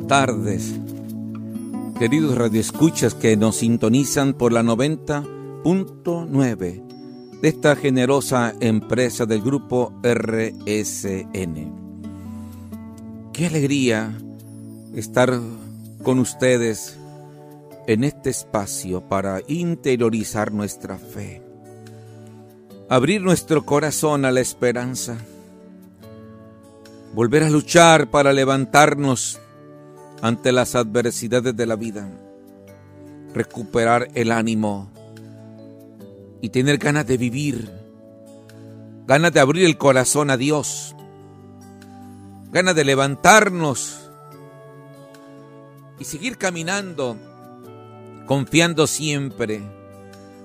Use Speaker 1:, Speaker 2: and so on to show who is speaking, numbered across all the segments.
Speaker 1: tardes, queridos radioescuchas que nos sintonizan por la 90.9 de esta generosa empresa del grupo RSN. Qué alegría estar con ustedes en este espacio para interiorizar nuestra fe, abrir nuestro corazón a la esperanza volver a luchar para levantarnos ante las adversidades de la vida, recuperar el ánimo y tener ganas de vivir, ganas de abrir el corazón a Dios, ganas de levantarnos y seguir caminando, confiando siempre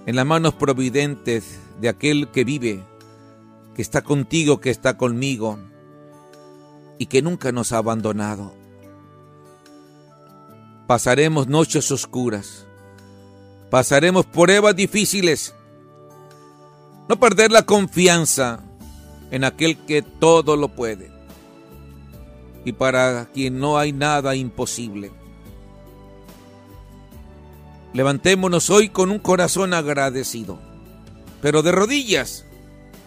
Speaker 1: en las manos providentes de aquel que vive, que está contigo, que está conmigo y que nunca nos ha abandonado. Pasaremos noches oscuras, pasaremos pruebas difíciles. No perder la confianza en aquel que todo lo puede y para quien no hay nada imposible. Levantémonos hoy con un corazón agradecido, pero de rodillas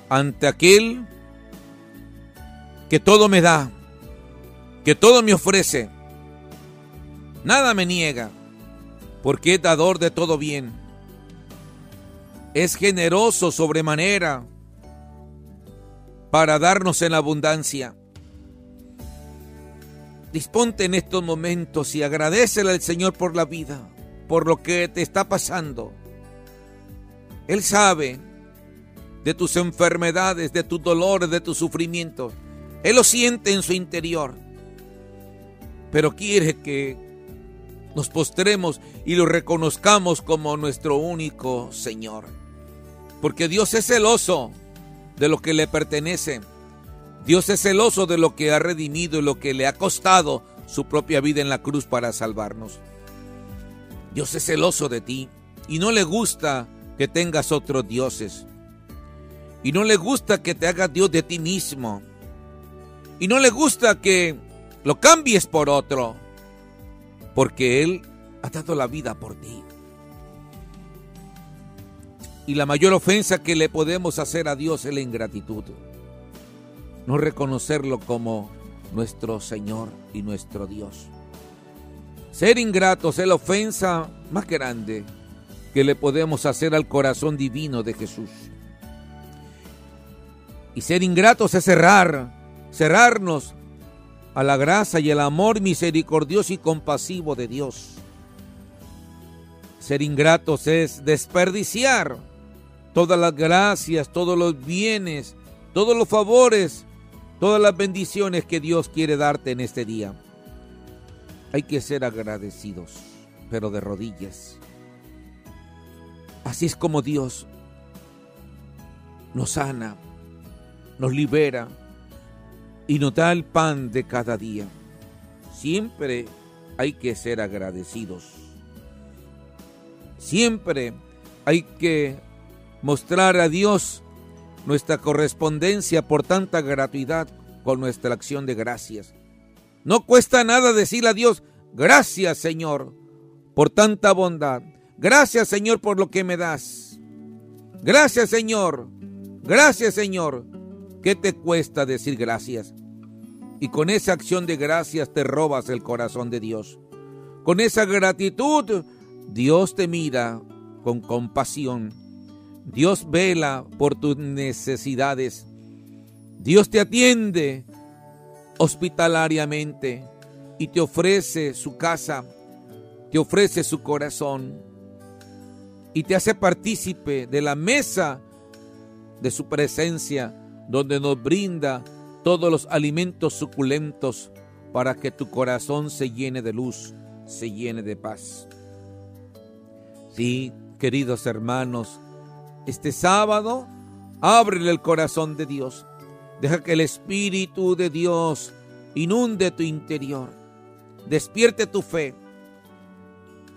Speaker 1: ante aquel que todo me da, que todo me ofrece. Nada me niega, porque es dador de todo bien. Es generoso sobremanera para darnos en abundancia. Disponte en estos momentos y agradecele al Señor por la vida, por lo que te está pasando. Él sabe de tus enfermedades, de tus dolores, de tus sufrimientos. Él lo siente en su interior pero quiere que nos postremos y lo reconozcamos como nuestro único Señor. Porque Dios es celoso de lo que le pertenece. Dios es celoso de lo que ha redimido y lo que le ha costado su propia vida en la cruz para salvarnos. Dios es celoso de ti y no le gusta que tengas otros dioses. Y no le gusta que te hagas Dios de ti mismo. Y no le gusta que lo cambies por otro, porque Él ha dado la vida por ti. Y la mayor ofensa que le podemos hacer a Dios es la ingratitud. No reconocerlo como nuestro Señor y nuestro Dios. Ser ingratos es la ofensa más grande que le podemos hacer al corazón divino de Jesús. Y ser ingratos es cerrar, cerrarnos a la gracia y el amor misericordioso y compasivo de Dios. Ser ingratos es desperdiciar todas las gracias, todos los bienes, todos los favores, todas las bendiciones que Dios quiere darte en este día. Hay que ser agradecidos, pero de rodillas. Así es como Dios nos sana, nos libera, y nos da el pan de cada día. Siempre hay que ser agradecidos. Siempre hay que mostrar a Dios nuestra correspondencia por tanta gratuidad con nuestra acción de gracias. No cuesta nada decirle a Dios, gracias Señor por tanta bondad. Gracias Señor por lo que me das. Gracias Señor. Gracias Señor. ¿Qué te cuesta decir gracias? Y con esa acción de gracias te robas el corazón de Dios. Con esa gratitud, Dios te mira con compasión. Dios vela por tus necesidades. Dios te atiende hospitalariamente y te ofrece su casa, te ofrece su corazón y te hace partícipe de la mesa de su presencia donde nos brinda todos los alimentos suculentos para que tu corazón se llene de luz, se llene de paz. Sí, queridos hermanos, este sábado ábrele el corazón de Dios. Deja que el Espíritu de Dios inunde tu interior. Despierte tu fe.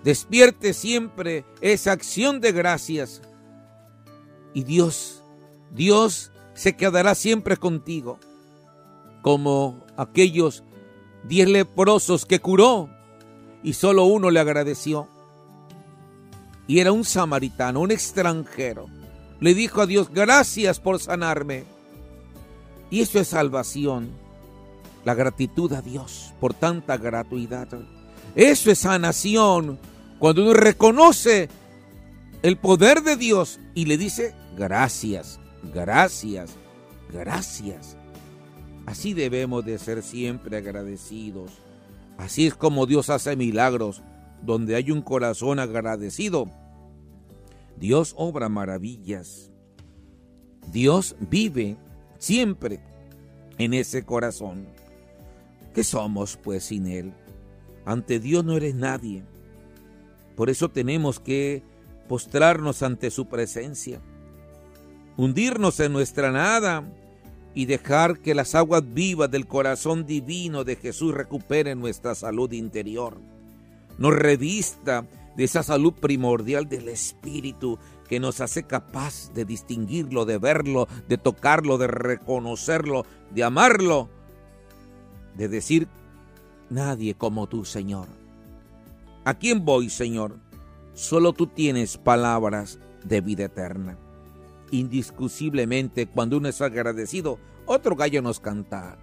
Speaker 1: Despierte siempre esa acción de gracias. Y Dios, Dios se quedará siempre contigo como aquellos diez leprosos que curó y solo uno le agradeció. Y era un samaritano, un extranjero. Le dijo a Dios, gracias por sanarme. Y eso es salvación. La gratitud a Dios por tanta gratuidad. Eso es sanación. Cuando uno reconoce el poder de Dios y le dice, gracias, gracias, gracias. Así debemos de ser siempre agradecidos. Así es como Dios hace milagros. Donde hay un corazón agradecido, Dios obra maravillas. Dios vive siempre en ese corazón. ¿Qué somos pues sin Él? Ante Dios no eres nadie. Por eso tenemos que postrarnos ante su presencia, hundirnos en nuestra nada y dejar que las aguas vivas del corazón divino de Jesús recuperen nuestra salud interior. Nos revista de esa salud primordial del Espíritu que nos hace capaz de distinguirlo, de verlo, de tocarlo, de reconocerlo, de amarlo, de decir, nadie como tú, Señor. ¿A quién voy, Señor? Solo tú tienes palabras de vida eterna indiscutiblemente cuando uno es agradecido, otro gallo nos canta.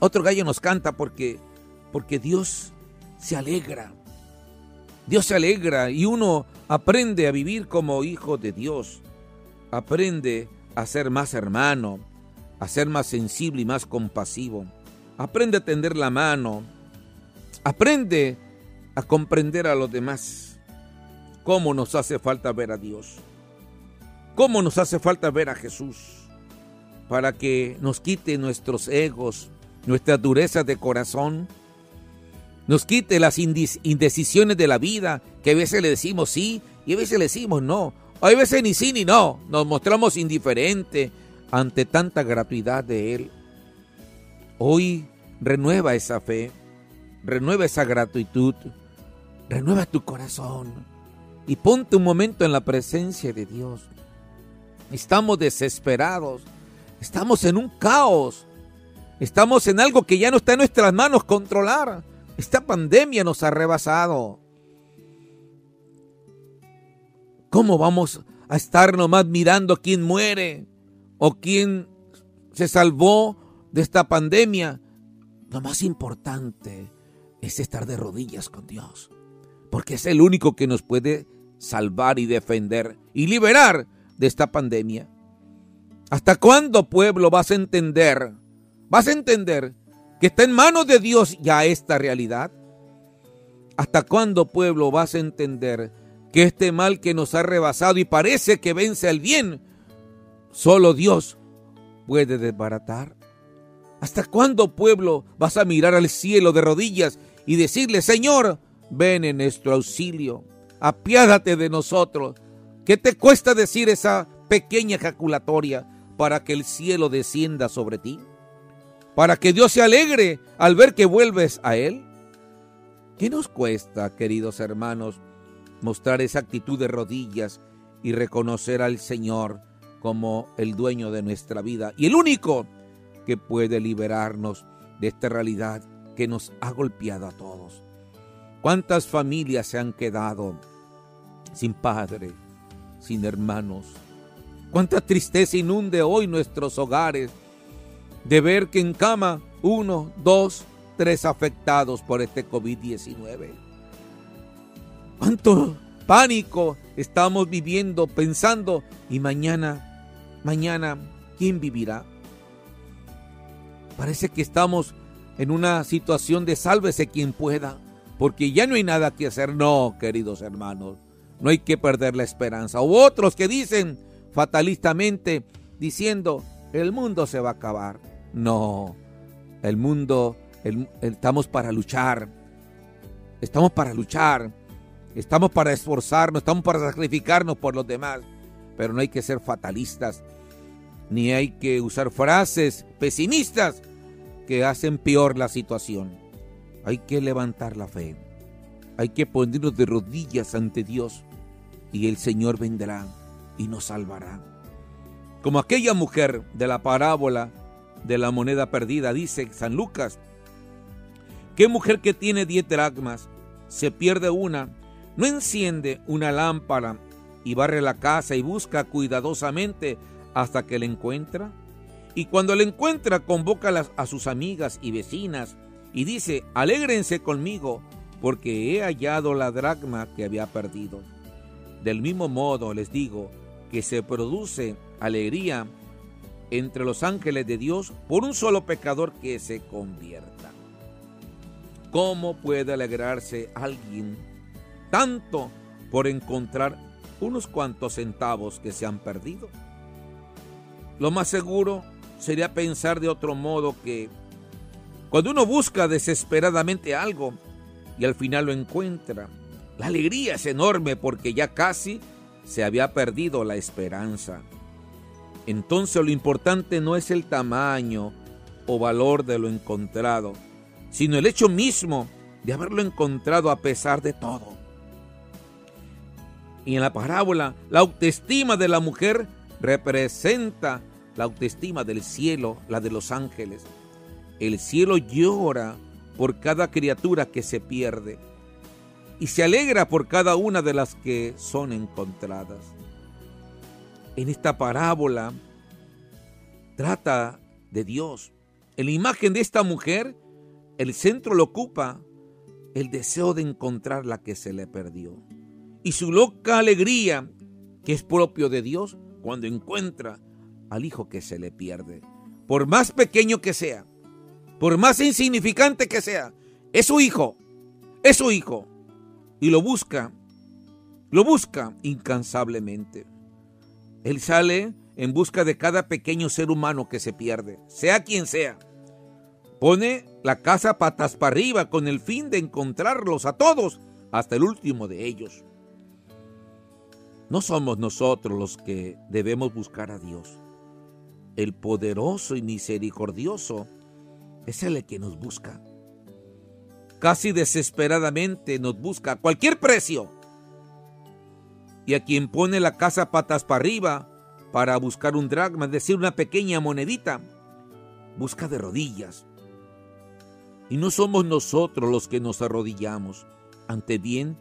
Speaker 1: Otro gallo nos canta porque porque Dios se alegra. Dios se alegra y uno aprende a vivir como hijo de Dios. Aprende a ser más hermano, a ser más sensible y más compasivo. Aprende a tender la mano. Aprende a comprender a los demás. ¿Cómo nos hace falta ver a Dios? ¿Cómo nos hace falta ver a Jesús para que nos quite nuestros egos, nuestra dureza de corazón? Nos quite las indecisiones de la vida, que a veces le decimos sí y a veces le decimos no. Hay veces ni sí ni no. Nos mostramos indiferentes ante tanta gratuidad de Él. Hoy renueva esa fe, renueva esa gratitud, renueva tu corazón y ponte un momento en la presencia de Dios. Estamos desesperados. Estamos en un caos. Estamos en algo que ya no está en nuestras manos controlar. Esta pandemia nos ha rebasado. ¿Cómo vamos a estar nomás mirando quién muere o quién se salvó de esta pandemia? Lo más importante es estar de rodillas con Dios, porque es el único que nos puede salvar y defender y liberar de esta pandemia? ¿Hasta cuándo, pueblo, vas a entender? ¿Vas a entender que está en manos de Dios ya esta realidad? ¿Hasta cuándo, pueblo, vas a entender que este mal que nos ha rebasado y parece que vence el bien, solo Dios puede desbaratar? ¿Hasta cuándo, pueblo, vas a mirar al cielo de rodillas y decirle, Señor, ven en nuestro auxilio, apiádate de nosotros, ¿Qué te cuesta decir esa pequeña ejaculatoria para que el cielo descienda sobre ti? ¿Para que Dios se alegre al ver que vuelves a Él? ¿Qué nos cuesta, queridos hermanos, mostrar esa actitud de rodillas y reconocer al Señor como el dueño de nuestra vida y el único que puede liberarnos de esta realidad que nos ha golpeado a todos? ¿Cuántas familias se han quedado sin padre, sin hermanos. Cuánta tristeza inunde hoy nuestros hogares de ver que en cama uno, dos, tres afectados por este COVID-19. Cuánto pánico estamos viviendo pensando y mañana, mañana, ¿quién vivirá? Parece que estamos en una situación de sálvese quien pueda, porque ya no hay nada que hacer. No, queridos hermanos, no hay que perder la esperanza. O otros que dicen fatalistamente, diciendo, el mundo se va a acabar. No, el mundo, estamos para luchar. Estamos para luchar. Estamos para esforzarnos, estamos para sacrificarnos por los demás. Pero no hay que ser fatalistas, ni hay que usar frases pesimistas que hacen peor la situación. Hay que levantar la fe. Hay que ponernos de rodillas ante Dios y el Señor vendrá y nos salvará. Como aquella mujer de la parábola de la moneda perdida, dice San Lucas, ¿Qué mujer que tiene diez dracmas se pierde una, no enciende una lámpara y barre la casa y busca cuidadosamente hasta que la encuentra? Y cuando la encuentra convoca a sus amigas y vecinas y dice, alégrense conmigo porque he hallado la dracma que había perdido. Del mismo modo les digo que se produce alegría entre los ángeles de Dios por un solo pecador que se convierta. ¿Cómo puede alegrarse alguien tanto por encontrar unos cuantos centavos que se han perdido? Lo más seguro sería pensar de otro modo que cuando uno busca desesperadamente algo y al final lo encuentra, la alegría es enorme porque ya casi se había perdido la esperanza. Entonces lo importante no es el tamaño o valor de lo encontrado, sino el hecho mismo de haberlo encontrado a pesar de todo. Y en la parábola, la autoestima de la mujer representa la autoestima del cielo, la de los ángeles. El cielo llora por cada criatura que se pierde y se alegra por cada una de las que son encontradas. En esta parábola trata de Dios. En la imagen de esta mujer el centro lo ocupa el deseo de encontrar la que se le perdió. Y su loca alegría, que es propio de Dios, cuando encuentra al hijo que se le pierde. Por más pequeño que sea, por más insignificante que sea, es su hijo, es su hijo. Y lo busca, lo busca incansablemente. Él sale en busca de cada pequeño ser humano que se pierde, sea quien sea. Pone la casa patas para arriba con el fin de encontrarlos a todos, hasta el último de ellos. No somos nosotros los que debemos buscar a Dios. El poderoso y misericordioso es el que nos busca. Casi desesperadamente nos busca a cualquier precio. Y a quien pone la casa patas para arriba para buscar un dragma, es decir, una pequeña monedita, busca de rodillas, y no somos nosotros los que nos arrodillamos. Ante bien,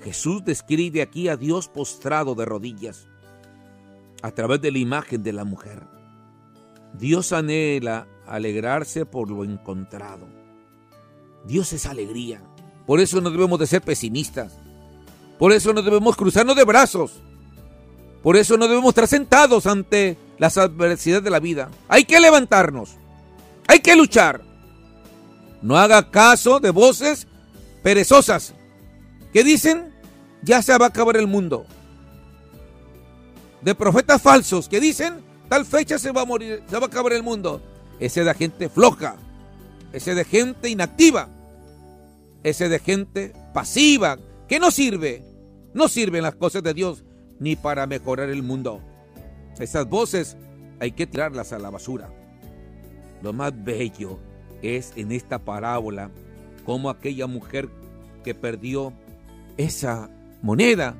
Speaker 1: Jesús describe aquí a Dios postrado de rodillas a través de la imagen de la mujer. Dios anhela alegrarse por lo encontrado. Dios es alegría. Por eso no debemos de ser pesimistas. Por eso no debemos cruzarnos de brazos. Por eso no debemos estar sentados ante las adversidades de la vida. Hay que levantarnos. Hay que luchar. No haga caso de voces perezosas que dicen, ya se va a acabar el mundo. De profetas falsos que dicen, tal fecha se va a morir, se va a acabar el mundo. Ese de gente floja, ese de gente inactiva, ese de gente pasiva, que no sirve, no sirven las cosas de Dios ni para mejorar el mundo. Esas voces hay que tirarlas a la basura. Lo más bello es en esta parábola como aquella mujer que perdió esa moneda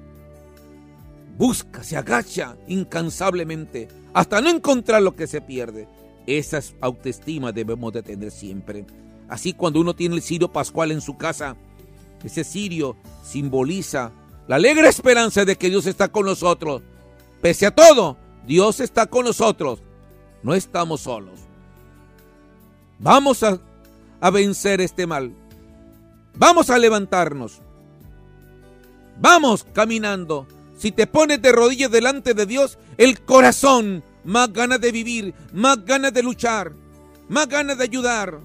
Speaker 1: busca, se agacha incansablemente hasta no encontrar lo que se pierde. Esa autoestima debemos de tener siempre. Así cuando uno tiene el cirio pascual en su casa, ese cirio simboliza la alegre esperanza de que Dios está con nosotros. Pese a todo, Dios está con nosotros. No estamos solos. Vamos a, vencer este mal. Vamos a levantarnos. Vamos caminando. Si te pones de rodillas delante de Dios, el corazón, más ganas de vivir, más ganas de luchar, más ganas de ayudar,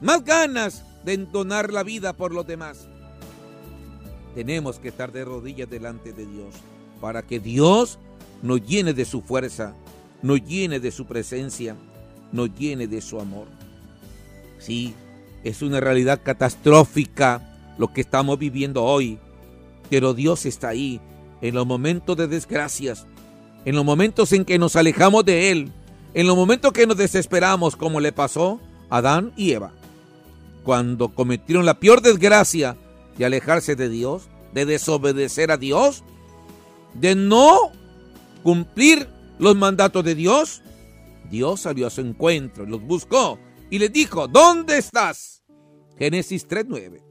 Speaker 1: más ganas de entonar la vida por los demás. Tenemos que estar de rodillas delante de Dios para que Dios nos llene de su fuerza, nos llene de su presencia, nos llene de su amor. Sí, es una realidad catastrófica lo que estamos viviendo hoy, pero Dios está ahí en los momentos de desgracias, en los momentos en que nos alejamos de Él, en los momentos que nos desesperamos, como le pasó a Adán y Eva, cuando cometieron la peor desgracia de alejarse de Dios, de desobedecer a Dios, de no cumplir los mandatos de Dios, Dios salió a su encuentro los buscó y le dijo, ¿dónde estás? Génesis 3.9.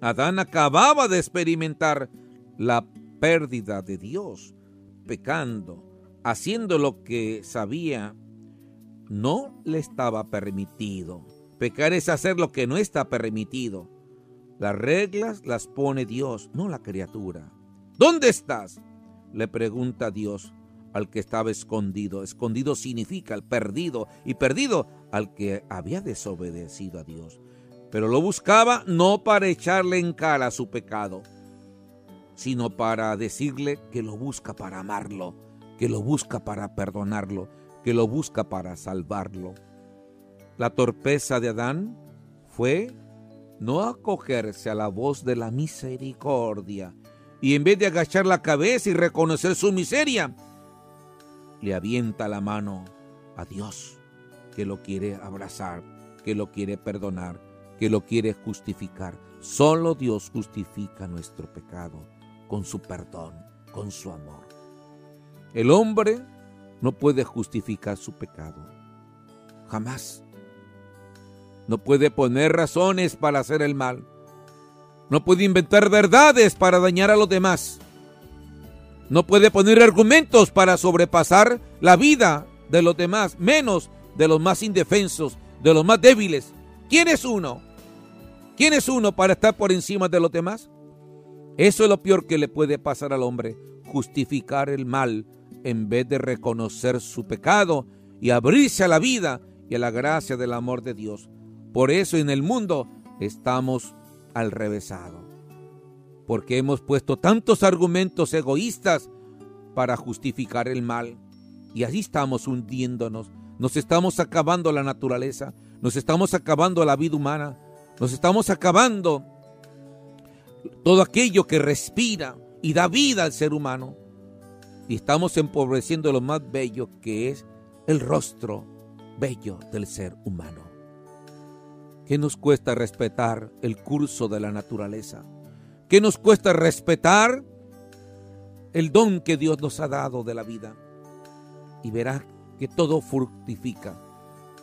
Speaker 1: Adán acababa de experimentar la pérdida de Dios, pecando, haciendo lo que sabía no le estaba permitido. Pecar es hacer lo que no está permitido. Las reglas las pone Dios, no la criatura. ¿Dónde estás? Le pregunta Dios al que estaba escondido. Escondido significa el perdido y perdido al que había desobedecido a Dios. Pero lo buscaba no para echarle en cara su pecado, sino para decirle que lo busca para amarlo, que lo busca para perdonarlo, que lo busca para salvarlo. La torpeza de Adán fue no acogerse a la voz de la misericordia y en vez de agachar la cabeza y reconocer su miseria, le avienta la mano a Dios, que lo quiere abrazar, que lo quiere perdonar, que lo quiere justificar. Solo Dios justifica nuestro pecado con su perdón, con su amor. El hombre no puede justificar su pecado. Jamás. No puede poner razones para hacer el mal. No puede inventar verdades para dañar a los demás. No puede poner argumentos para sobrepasar la vida de los demás, menos de los más indefensos, de los más débiles. ¿Quién es uno? ¿Quién es uno para estar por encima de los demás? Eso es lo peor que le puede pasar al hombre, justificar el mal en vez de reconocer su pecado y abrirse a la vida y a la gracia del amor de Dios. Por eso en el mundo estamos al revésado porque hemos puesto tantos argumentos egoístas para justificar el mal. Y así estamos hundiéndonos, nos estamos acabando la naturaleza, nos estamos acabando la vida humana, nos estamos acabando todo aquello que respira y da vida al ser humano. Y estamos empobreciendo lo más bello que es el rostro bello del ser humano. ¿Qué nos cuesta respetar el curso de la naturaleza? ¿Qué nos cuesta respetar el don que Dios nos ha dado de la vida? Y verás que todo fructifica,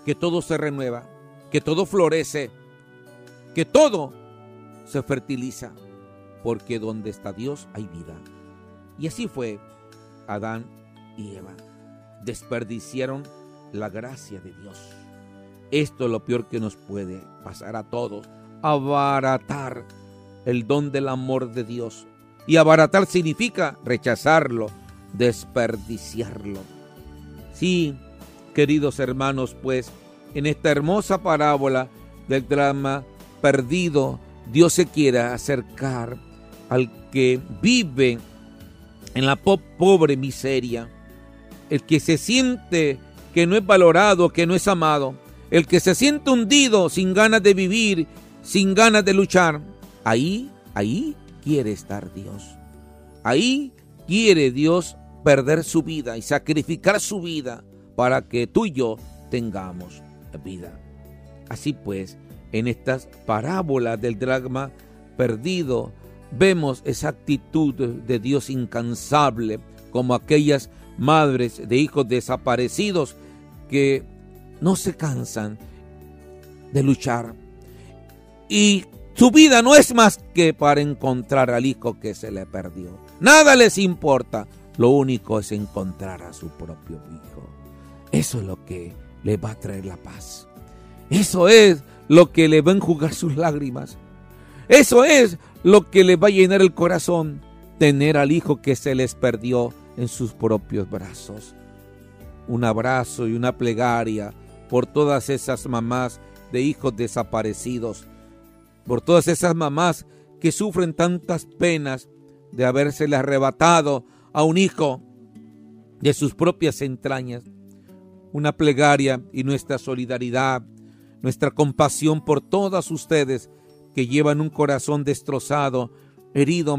Speaker 1: que todo se renueva, que todo florece, que todo se fertiliza, porque donde está Dios hay vida. Y así fue Adán y Eva. Desperdiciaron la gracia de Dios. Esto es lo peor que nos puede pasar a todos. Abaratar el don del amor de Dios. Y abaratar significa rechazarlo, desperdiciarlo. Sí, queridos hermanos, pues en esta hermosa parábola del drama perdido, Dios se quiere acercar al que vive en la pobre miseria, el que se siente que no es valorado, que no es amado, el que se siente hundido sin ganas de vivir, sin ganas de luchar, Ahí, ahí quiere estar Dios. Ahí quiere Dios perder su vida y sacrificar su vida para que tú y yo tengamos vida. Así pues, en estas parábolas del dragma perdido, vemos esa actitud de Dios incansable, como aquellas madres de hijos desaparecidos que no se cansan de luchar y su vida no es más que para encontrar al hijo que se le perdió. Nada les importa. Lo único es encontrar a su propio hijo. Eso es lo que le va a traer la paz. Eso es lo que le va a enjugar sus lágrimas. Eso es lo que le va a llenar el corazón. Tener al hijo que se les perdió en sus propios brazos. Un abrazo y una plegaria por todas esas mamás de hijos desaparecidos por todas esas mamás que sufren tantas penas de habérsele arrebatado a un hijo de sus propias entrañas. Una plegaria y nuestra solidaridad, nuestra compasión por todas ustedes que llevan un corazón destrozado, herido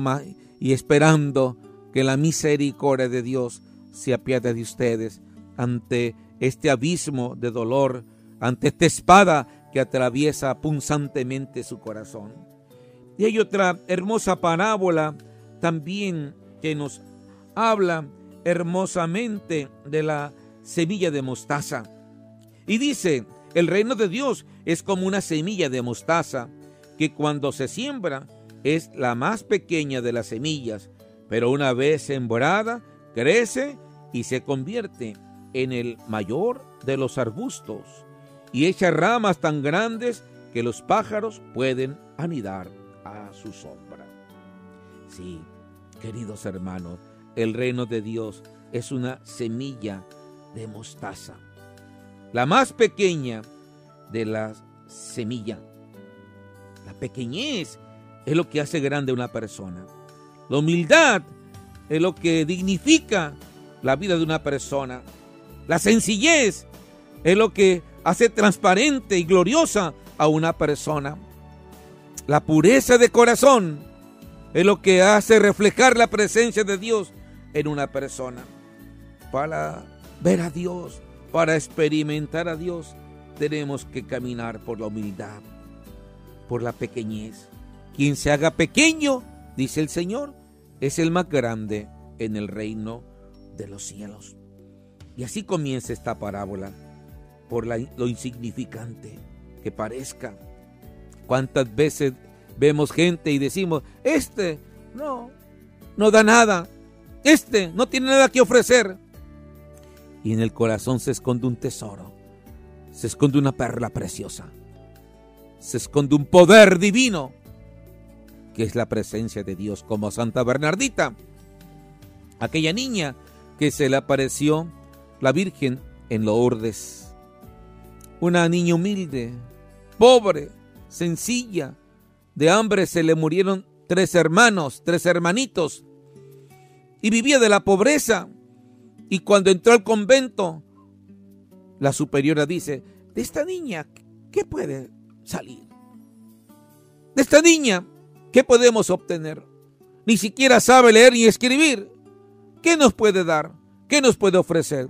Speaker 1: y esperando que la misericordia de Dios se apiade de ustedes ante este abismo de dolor, ante esta espada que atraviesa punzantemente su corazón. Y hay otra hermosa parábola también que nos habla hermosamente de la semilla de mostaza. Y dice, El reino de Dios es como una semilla de mostaza que cuando se siembra es la más pequeña de las semillas, pero una vez sembrada crece y se convierte en el mayor de los arbustos y echa ramas tan grandes que los pájaros pueden anidar a su sombra. Sí, queridos hermanos, el reino de Dios es una semilla de mostaza, la más pequeña de las semillas. La pequeñez es lo que hace grande una persona. La humildad es lo que dignifica la vida de una persona. La sencillez es lo que hace transparente y gloriosa a una persona. La pureza de corazón es lo que hace reflejar la presencia de Dios en una persona. Para ver a Dios, para experimentar a Dios, tenemos que caminar por la humildad, por la pequeñez. Quien se haga pequeño, dice el Señor, es el más grande en el reino de los cielos. Y así comienza esta parábola, por lo insignificante que parezca. ¿Cuántas veces vemos gente y decimos, este no, no da nada, este no tiene nada que ofrecer? Y en el corazón se esconde un tesoro, se esconde una perla preciosa, se esconde un poder divino, que es la presencia de Dios, como Santa Bernardita, aquella niña que se le apareció la Virgen en Lourdes. Una niña humilde, pobre, sencilla, de hambre se le murieron tres hermanos, tres hermanitos, y vivía de la pobreza. Y cuando entró al convento, la superiora dice, de esta niña, ¿qué puede salir? De esta niña, ¿qué podemos obtener? Ni siquiera sabe leer ni escribir. ¿Qué nos puede dar? ¿Qué nos puede ofrecer?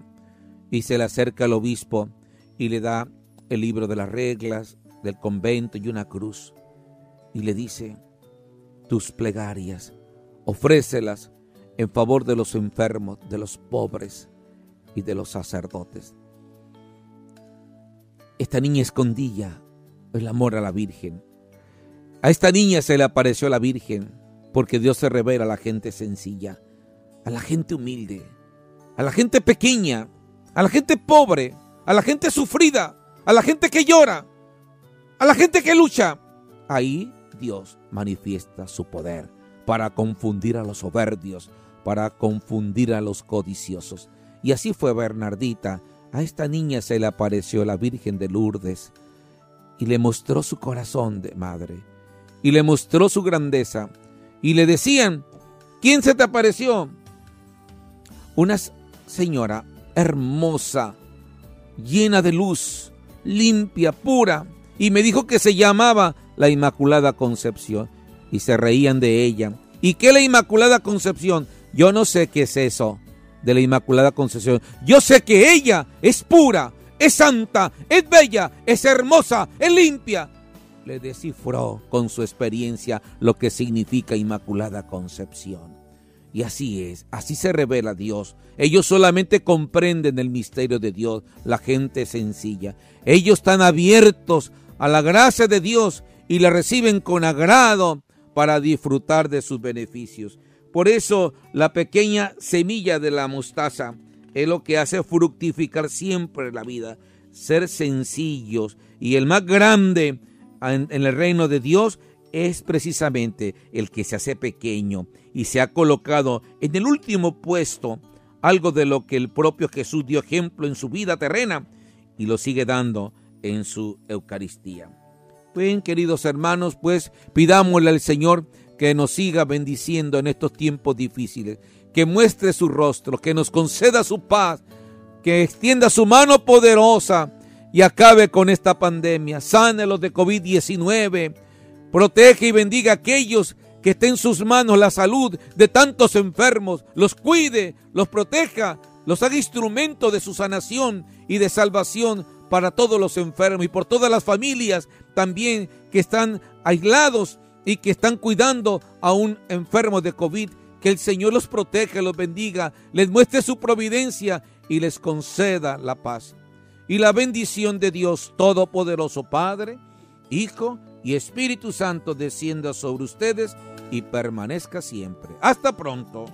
Speaker 1: Y se le acerca al obispo y le da el libro de las reglas del convento y una cruz. Y le dice, tus plegarias, ofrécelas en favor de los enfermos, de los pobres y de los sacerdotes. Esta niña escondía el amor a la Virgen. A esta niña se le apareció la Virgen porque Dios se revela a la gente sencilla a la gente humilde, a la gente pequeña, a la gente pobre, a la gente sufrida, a la gente que llora, a la gente que lucha. Ahí Dios manifiesta su poder para confundir a los soberbios, para confundir a los codiciosos. Y así fue Bernardita. A esta niña se le apareció la Virgen de Lourdes y le mostró su corazón de madre y le mostró su grandeza y le decían, ¿quién se te apareció? una señora hermosa, llena de luz, limpia, pura, y me dijo que se llamaba la Inmaculada Concepción, y se reían de ella. ¿Y qué la Inmaculada Concepción? Yo no sé qué es eso de la Inmaculada Concepción. Yo sé que ella es pura, es santa, es bella, es hermosa, es limpia. Le descifró con su experiencia lo que significa Inmaculada Concepción. Y así es, así se revela Dios. Ellos solamente comprenden el misterio de Dios, la gente sencilla. Ellos están abiertos a la gracia de Dios y la reciben con agrado para disfrutar de sus beneficios. Por eso la pequeña semilla de la mostaza es lo que hace fructificar siempre la vida. Ser sencillos y el más grande en, el reino de Dios es precisamente el que se hace pequeño y se ha colocado en el último puesto, algo de lo que el propio Jesús dio ejemplo en su vida terrena y lo sigue dando en su Eucaristía. Bien, queridos hermanos, pues pidámosle al Señor que nos siga bendiciendo en estos tiempos difíciles, que muestre su rostro, que nos conceda su paz, que extienda su mano poderosa y acabe con esta pandemia, sane los de COVID-19, Protege y bendiga a aquellos que estén en sus manos la salud de tantos enfermos. Los cuide, los proteja, los haga instrumento de su sanación y de salvación para todos los enfermos y por todas las familias también que están aislados y que están cuidando a un enfermo de COVID. Que el Señor los proteja, los bendiga, les muestre su providencia y les conceda la paz. y la bendición de Dios Todopoderoso Padre, Hijo y Espíritu Santo descienda sobre ustedes y permanezca siempre. Hasta pronto.